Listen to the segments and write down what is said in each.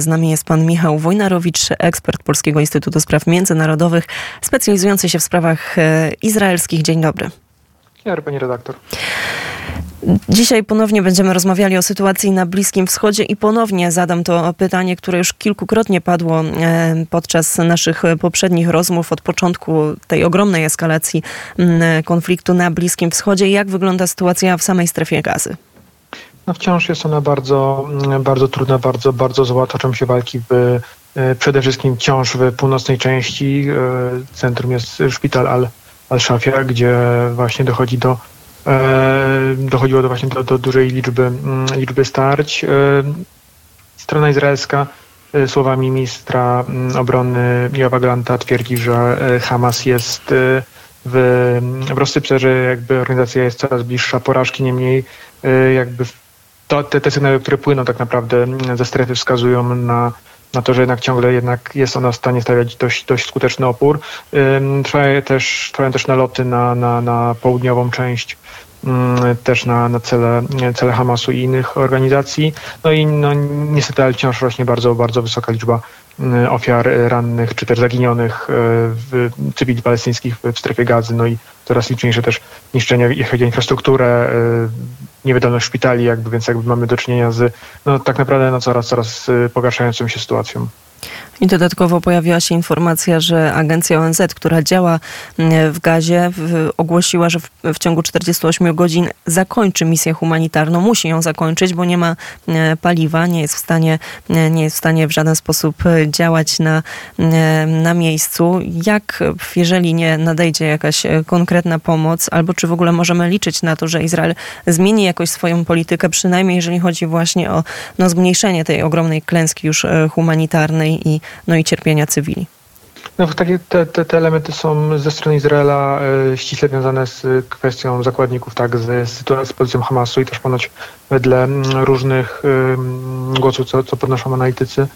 Z nami jest pan Michał Wojnarowicz, ekspert Polskiego Instytutu Spraw Międzynarodowych, specjalizujący się w sprawach e, izraelskich. Dzień dobry. Dzień dobry, pani redaktor. Dzisiaj ponownie będziemy rozmawiali o sytuacji na Bliskim Wschodzie i ponownie zadam to pytanie, które już kilkukrotnie padło e, podczas naszych poprzednich rozmów od początku tej ogromnej eskalacji konfliktu na Bliskim Wschodzie. Jak wygląda sytuacja w samej strefie gazy? No wciąż jest ona bardzo, bardzo trudna, bardzo, bardzo zła. Toczą się walki w, e, przede wszystkim wciąż w północnej części. E, centrum jest szpital Al-Shafia, gdzie właśnie dochodzi do dochodziło do właśnie do, do dużej liczby, liczby starć. Strona izraelska słowami ministra obrony Jowa Glanta twierdzi, że Hamas jest w, w rozsypce, że jakby organizacja jest coraz bliższa porażki, niemniej jakby to, te, te sygnały, które płyną tak naprawdę ze strefy wskazują na, na to, że jednak ciągle jednak jest ona w stanie stawiać dość, dość skuteczny opór. Trwają też, trwają też naloty na, na, na południową część też na, na cele, cele Hamasu i innych organizacji. No i no, niestety ale wciąż rośnie bardzo, bardzo wysoka liczba ofiar rannych czy też zaginionych w cywili palestyńskich w strefie gazy, no i coraz liczniejsze też niszczenia, jeśli chodzi o infrastrukturę, niewydolność szpitali, jakby, więc jakby mamy do czynienia z no, tak naprawdę no, coraz, coraz pogarszającą się sytuacją. I dodatkowo pojawiła się informacja, że agencja ONZ, która działa mm, w gazie, ogłosiła, że w, w, ciągu 48 godzin zakończy misję humanitarną. Musi ją zakończyć, bo nie ma mm, paliwa, nie jest w stanie, mm, nie jest w, stanie w żaden sposób e, działać na, na miejscu. Jak, jeżeli nie nadejdzie jakaś e, konkretna pomoc, albo czy w ogóle możemy liczyć na to, że Izrael zmieni jakoś swoją politykę, przynajmniej jeżeli chodzi właśnie o no, zmniejszenie tej ogromnej klęski już e, humanitarnej i no i cierpienia cywili. No, takie te, te, te, elementy są ze strony Izraela e, ściśle związane z kwestią zakładników, tak, z, z pozycją Hamasu i też ponoć wedle m, różnych głosów, co, co podnoszą analitycy,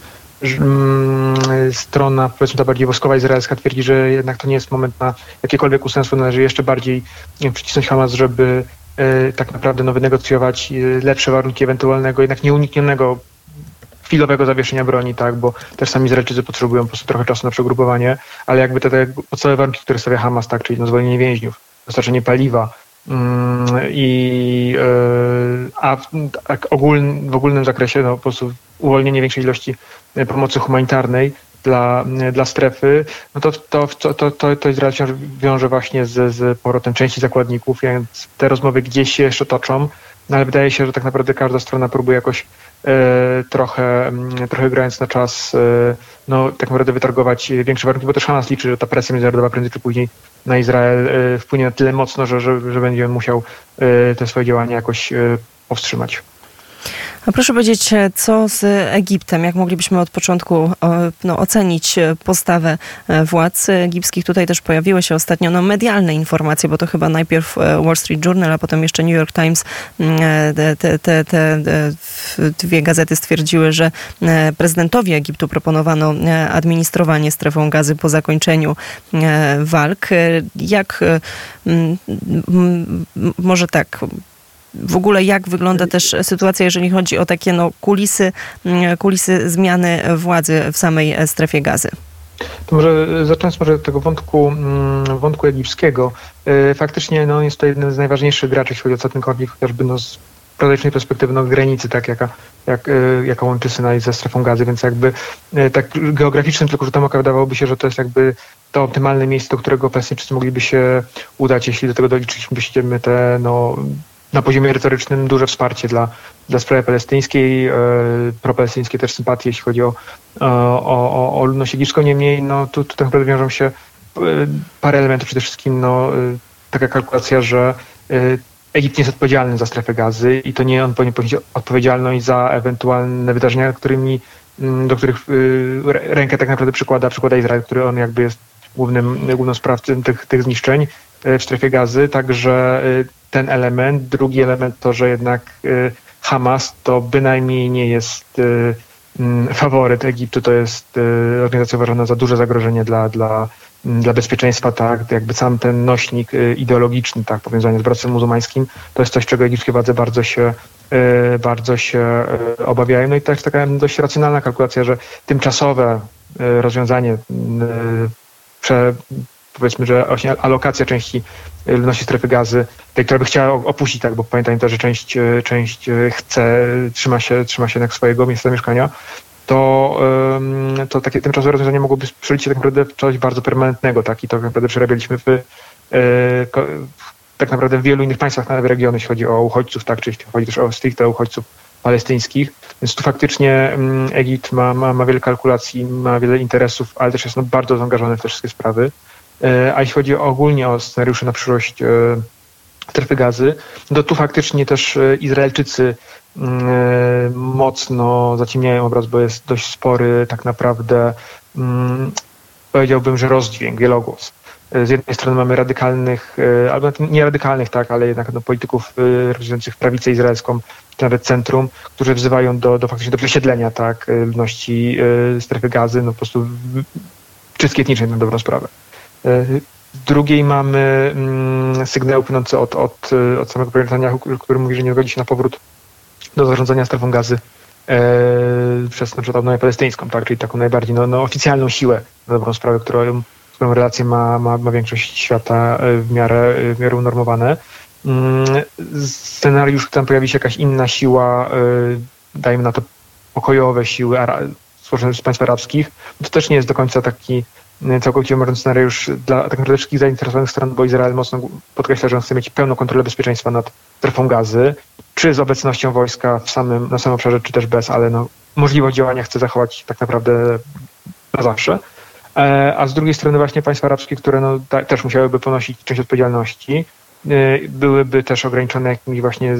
że, m, strona, powiedzmy ta bardziej woskowa izraelska twierdzi, że jednak to nie jest moment na jakiekolwiek ustępstwo, należy jeszcze bardziej przycisnąć Hamas, żeby y, tak naprawdę no, wynegocjować y, lepsze warunki ewentualnego, jednak nieuniknionego chwilowego zawieszenia broni, tak, bo też sami Izraelczycy potrzebują po prostu trochę czasu na przegrupowanie, ale jakby te, te podstawowe warunki, które stawia Hamas, tak, czyli no zwolnienie więźniów, dostarczenie paliwa mm, i yy, a tak ogóln, w ogólnym zakresie no, po prostu uwolnienie większej ilości e, pomocy humanitarnej dla, e, dla strefy, no to, to, to, to, to Izrael wiąże właśnie z, z powrotem części zakładników, więc te rozmowy gdzieś się jeszcze toczą, no ale wydaje się, że tak naprawdę każda strona próbuje jakoś E, trochę, mm, trochę grając na czas, e, no tak naprawdę wytargować większe warunki, bo też Hamas liczy, że ta presja międzynarodowa prędzej czy później na Izrael e, wpłynie na tyle mocno, że, że, że będzie musiał te swoje działania jakoś powstrzymać. A proszę powiedzieć, e, co z Egiptem? Jak moglibyśmy od początku no, ocenić e, postawę e, władz egipskich? Tutaj też pojawiły się ostatnio no, medialne informacje, bo to chyba najpierw Wall Street Journal, a potem jeszcze New York Times. Mm, te, te, te dwie gazety stwierdziły, że prezydentowi Egiptu proponowano administrowanie strefą gazy po zakończeniu walk. Jak może tak, w ogóle jak wygląda też sytuacja, jeżeli chodzi o takie no, kulisy, mm, kulisy zmiany władzy w samej strefie gazy? To może zacząć może od tego wątku, mm, wątku egipskiego. E, faktycznie no, jest to jeden z najważniejszych graczy, jeśli chodzi o ten konflikt, chociażby no, z prozaicznej perspektywy no, granicy, tak, jaka, jak, e, jaka łączy Synaj ze strefą gazy, więc jakby e, tak geograficznym tylko rzutem oka wydawałoby się, że to jest jakby to optymalne miejsce, do którego Palestyńczycy mogliby się udać, jeśli do tego doliczyliśmy te no, na poziomie retorycznym duże wsparcie dla, dla sprawy palestyńskiej, e, propalestyńskie też sympatie, jeśli chodzi o, e, o, o, o ludność egipską. Niemniej no, tu, tu tak naprawdę wiążą się e, parę elementów. Przede wszystkim no, e, taka kalkulacja, że Egipt nie jest odpowiedzialny za strefę gazy i to nie on powinien ponieść odpowiedzialność za ewentualne wydarzenia, którymi, do których rękę tak naprawdę przykłada, przykłada Izrael, który on jakby jest głównym, głównym sprawcą tych, tych zniszczeń w strefie gazy. Także ten element. Drugi element to, że jednak y, Hamas to bynajmniej nie jest y, mm, faworyt Egiptu, to jest y, organizacja uważana za duże zagrożenie dla, dla, mm, dla bezpieczeństwa, tak, jakby sam ten nośnik ideologiczny, tak, powiązany z bractwem muzułmańskim, to jest coś, czego egipskie władze bardzo się bardzo się obawiają. No i też taka dość racjonalna kalkulacja, że tymczasowe rozwiązanie powiedzmy, że alokacja części ludności strefy gazy, tej, która by chciała opuścić, tak, bo pamiętajmy też, że część, część chce, trzyma się, trzyma się jednak swojego miejsca zamieszkania, to, to takie tymczasowe rozwiązanie mogłoby przeliczyć tak naprawdę w coś bardzo permanentnego, tak? I to tak naprawdę przerabialiśmy w, tak naprawdę w wielu innych państwach w regionu, jeśli chodzi o uchodźców, tak? Czyli chodzi też o stricte uchodźców palestyńskich. Więc tu faktycznie Egipt ma, ma, ma wiele kalkulacji, ma wiele interesów, ale też jest no, bardzo zaangażowany w te wszystkie sprawy. E, a jeśli chodzi ogólnie o scenariusze na przyszłość e, strefy gazy, to tu faktycznie też Izraelczycy Mm, mocno zaciemniają obraz, bo jest dość spory tak naprawdę, mm, powiedziałbym, że rozdźwięk, wielogłos. Z jednej strony mamy radykalnych, e, albo nie radykalnych, tak, ale jednak no, polityków e, reprezentujących prawicę izraelską, czy nawet centrum, którzy wzywają do, do faktycznie do przesiedlenia tak, e, ludności strefy gazy, no po prostu czystki etnicznej na dobrą sprawę. Z drugiej mamy mm, sygnały płynące od, od, od samego premiera który mówi, że nie zgodzi się na powrót do zarządzania strefą gazy e, przez na przykład palestyńską, tak? czyli taką najbardziej no, no, oficjalną siłę na dobrą sprawę, którą, którą relacje ma, ma, ma większość świata e, w miarę, w miarę unormowane. Mm, scenariusz, którym pojawi się jakaś inna siła, e, dajmy na to pokojowe siły złożone z państw arabskich, to też nie jest do końca taki całkowicie mówiąc scenariusz dla tak naprawdę wszystkich zainteresowanych stron, bo Izrael mocno podkreśla, że on chce mieć pełną kontrolę bezpieczeństwa nad strefą gazy, czy z obecnością wojska w samym, na samym obszarze, czy też bez, ale no, możliwość działania chce zachować tak naprawdę na zawsze. E, a z drugiej strony właśnie państwa arabskie, które no, ta, też musiałyby ponosić część odpowiedzialności, e, byłyby też ograniczone jakimiś właśnie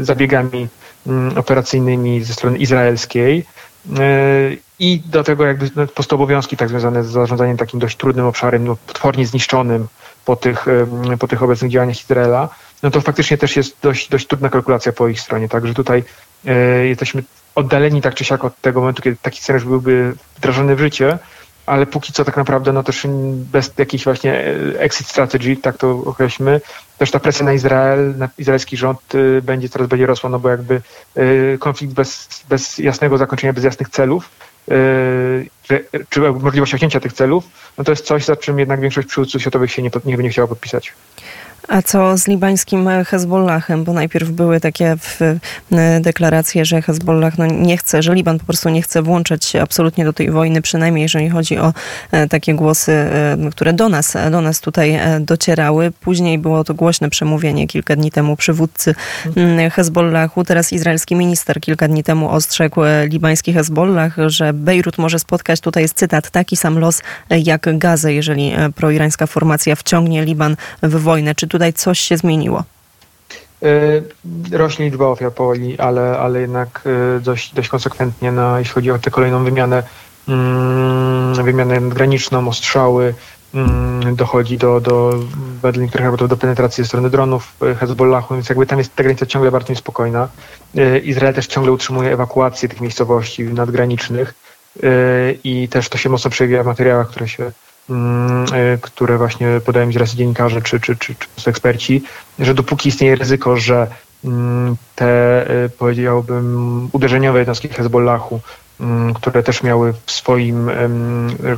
zabiegami mm, operacyjnymi ze strony izraelskiej, E, I do tego jakby no, po prostu obowiązki tak związane z zarządzaniem takim dość trudnym obszarem, no, potwornie zniszczonym po tych, po tych obecnych działaniach Izraela, no to faktycznie też jest dość, dość trudna kalkulacja po ich stronie. Także tutaj e, jesteśmy oddaleni tak czy siak od tego momentu, kiedy taki scenariusz byłby wdrażany w życie, ale póki co tak naprawdę no też bez jakiejś właśnie e, exit strategy, tak to określmy, też ta presja na Izrael, na izraelski rząd y, będzie coraz bardziej rosła, no bo jakby konflikt bez, bez jasnego zakończenia, bez jasnych celów, czy możliwość osiągnięcia tych celów, no to jest coś, za czym jednak większość przywódców światowych się nie, nie, nie chciała podpisać. A co z libańskim Hezbollahem? Bo najpierw były takie deklaracje, że Hezbollah no nie chce, że Liban po prostu nie chce włączać się absolutnie do tej wojny, przynajmniej jeżeli chodzi o e, takie głosy, e, które do nas, do nas tutaj e, docierały. Później było to głośne przemówienie kilka dni temu przywódcy Hezbollahu. Teraz izraelski minister kilka dni temu ostrzegł libański Hezbollah, że Bejrut może spotkać, tutaj jest cytat, taki sam los jak Gazę, jeżeli proirańska formacja wciągnie Liban w wojnę. Czy tutaj coś się zmieniło? E, rośnie liczba ofiar powoli, ale, ale jednak e, dość, dość konsekwentnie, na, jeśli chodzi o tę kolejną wymianę, mm, wymianę graniczną, ostrzały, mm, dochodzi do, do wedle niektórych raportów do penetracji ze strony dronów e, Hezbollahu, więc jakby tam jest ta granica ciągle bardzo niespokojna. Izrael też ciągle utrzymuje ewakuację tych miejscowości nadgranicznych i też to się mocno przejawia w materiałach, które się które właśnie podają mi raz dziennikarze czy, czy, czy, czy eksperci, że dopóki istnieje ryzyko, że mm, te, e, powiedziałbym, uderzeniowe jednostki Hezbollahu, mm, które też miały w swoim,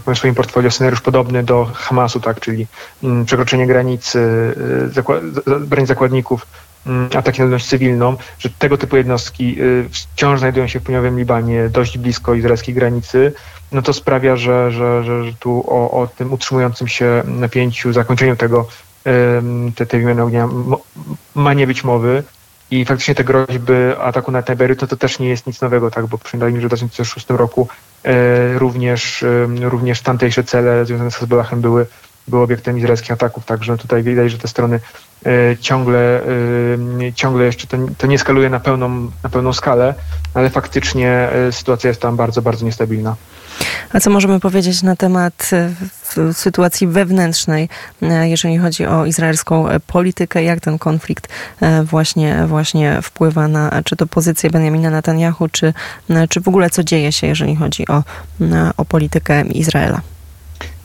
w swoim portfolio scenariusz podobny do Hamasu, tak, czyli przekroczenie granicy, e, granic zakładników, ataki na ludność cywilną, że tego typu jednostki wciąż znajdują się w południowym Libanie, dość blisko izraelskiej granicy, no to sprawia, że, że, że, tu o, o tym utrzymującym się napięciu, zakończeniu tego, te, tej wymiany ognia ma nie być mowy. I faktycznie te groźby ataku na Tiberiu to, to też nie jest nic nowego, tak, bo przypominam, że w 2006 roku e, również, e, również tamtejsze cele związane z Hezbollahem były, były obiektem izraelskich ataków, także tutaj widać, że te strony e, ciągle, e, ciągle jeszcze to, to nie skaluje na pełną, na pełną skalę, ale faktycznie e, sytuacja jest tam bardzo, bardzo niestabilna. A co możemy powiedzieć na temat sytuacji wewnętrznej, jeżeli chodzi o izraelską politykę, jak ten konflikt właśnie, właśnie wpływa na czy to pozycję Benjamina Netanyahu, czy, czy w ogóle co dzieje się, jeżeli chodzi o, o politykę Izraela?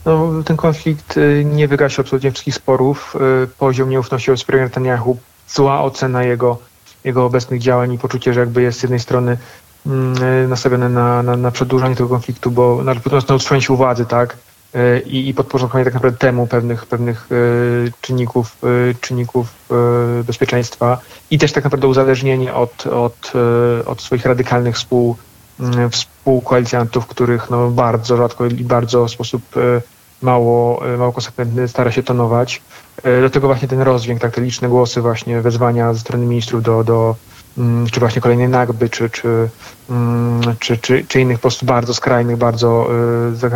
No, ten konflikt nie wygasił absolutnie wszystkich sporów. Poziom nieufności wobec premiera Netanyahu, zła ocena jego jego obecnych działań i poczucie, że jakby jest z jednej strony mm, nastawione na, na, na przedłużanie tego konfliktu, bo na, na utrzymanie się władzy, tak, i, i podporządkowanie tak naprawdę temu pewnych, pewnych czynników, czynników bezpieczeństwa i też tak naprawdę uzależnienie od, od, od swoich radykalnych współ, współkoalicjantów, których no bardzo rzadko i bardzo w sposób mało, mało konsekwentny stara się tonować. Do tego właśnie ten rozdźwięk, tak, te liczne głosy właśnie wezwania ze strony ministrów do, do mm, czy właśnie kolejnej nagby, czy, czy, mm, czy, czy, czy innych po prostu bardzo skrajnych, bardzo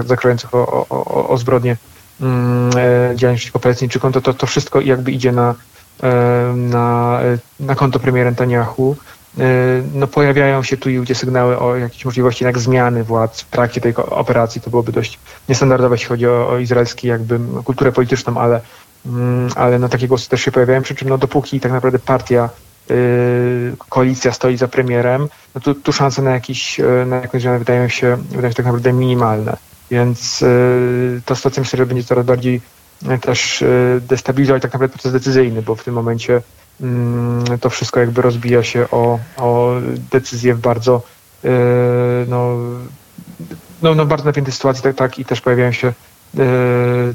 zakrających o, o, o zbrodnie mm, e, działań przeciwko Palestyńczykom, to, to, to wszystko jakby idzie na, e, na, na konto premiera Netanyahu. E, no, pojawiają się tu i gdzie sygnały o jakiejś możliwości jednak zmiany władz w trakcie tej operacji. To byłoby dość niestandardowe, jeśli chodzi o, o izraelski jakby kulturę polityczną, ale, mm, ale no, takie głosy też się pojawiają, przy czym no, dopóki tak naprawdę partia y, koalicja stoi za premierem, no tu szanse na, jakiś, y, na jakąś zmianę wydają się, wydają się tak naprawdę minimalne. Więc y, ta sytuacja myślę, że będzie coraz bardziej też destabilizować tak naprawdę proces decyzyjny, bo w tym momencie to wszystko jakby rozbija się o, o decyzje w bardzo e, no, no, no bardzo napiętej sytuacji, tak, tak i też pojawiają się e,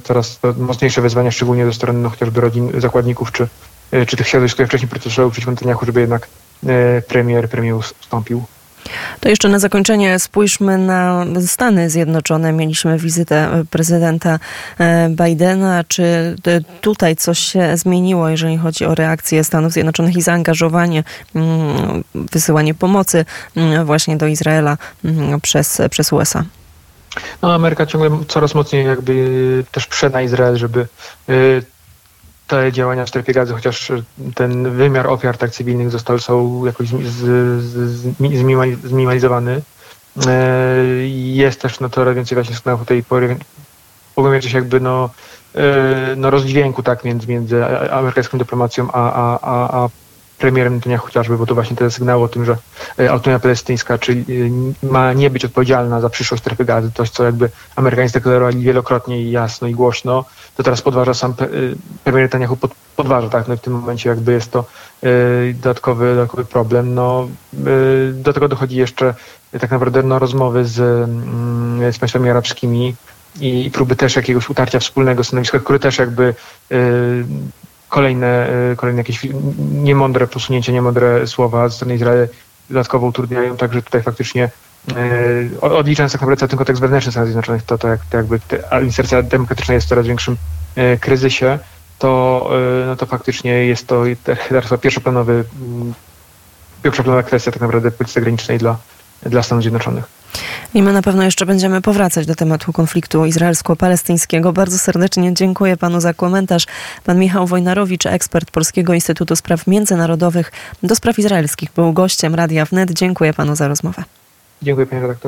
coraz mocniejsze wezwania, szczególnie ze strony no, chociażby rodzin zakładników, czy, e, czy tych środowisk, które wcześniej protestowały przeciwko Netanyahu, żeby jednak premier, premier ustąpił. To jeszcze na zakończenie spójrzmy na Stany Zjednoczone. Mieliśmy wizytę prezydenta e, Bidena. Czy e, tutaj coś się zmieniło, jeżeli chodzi o reakcję Stanów Zjednoczonych i zaangażowanie, mm, wysyłanie pomocy mm, właśnie do Izraela mm, przez, przez USA? No, Ameryka ciągle coraz mocniej jakby też prze na Izrael, żeby e, te działania w strefie gazy, chociaż ten wymiar ofiar tak cywilnych został są jakoś zminimalizowany. E, jest też no, coraz więcej właśnie sygnałów tej pory, pogłębia się jakby no, e, no rozdźwięku tak między, między amerykańską dyplomacją a, a, a, a premierem Netanyahu chociażby, bo to właśnie te sygnały o tym, że e, autonomia palestyńska, czyli ma nie być odpowiedzialna za przyszłość strefy gazy, coś co jakby Amerykanie zdeklarowali wielokrotnie i jasno i głośno, to teraz podważa sam premier Netanyahu, pod, podważa, tak, no i w tym momencie jakby jest to dodatkowy, dodatkowy problem. No, do tego dochodzi jeszcze tak naprawdę no, rozmowy z, y, z państwami arabskimi i próby też jakiegoś utarcia wspólnego stanowiska, które też jakby kolejne, kolejne jakieś niemądre posunięcia, niemądre słowa ze strony Izraela dodatkowo utrudniają, także tutaj faktycznie E, odliczając tak naprawdę ten kontekst wewnętrzny Stanów Zjednoczonych, to, to, jak, to jakby administracja demokratyczna jest w coraz większym e, kryzysie, to, e, no to faktycznie jest to pierwszoplanowy, mm, pierwszoplanowa kwestia tak naprawdę polityki zagranicznej dla, dla Stanów Zjednoczonych. I my na pewno jeszcze będziemy powracać do tematu konfliktu izraelsko-palestyńskiego. Bardzo serdecznie dziękuję panu za komentarz. Pan Michał Wojnarowicz, ekspert Polskiego Instytutu Spraw Międzynarodowych do spraw izraelskich, był gościem Radia Wnet. Dziękuję panu za rozmowę. Dziękuję panie redaktor.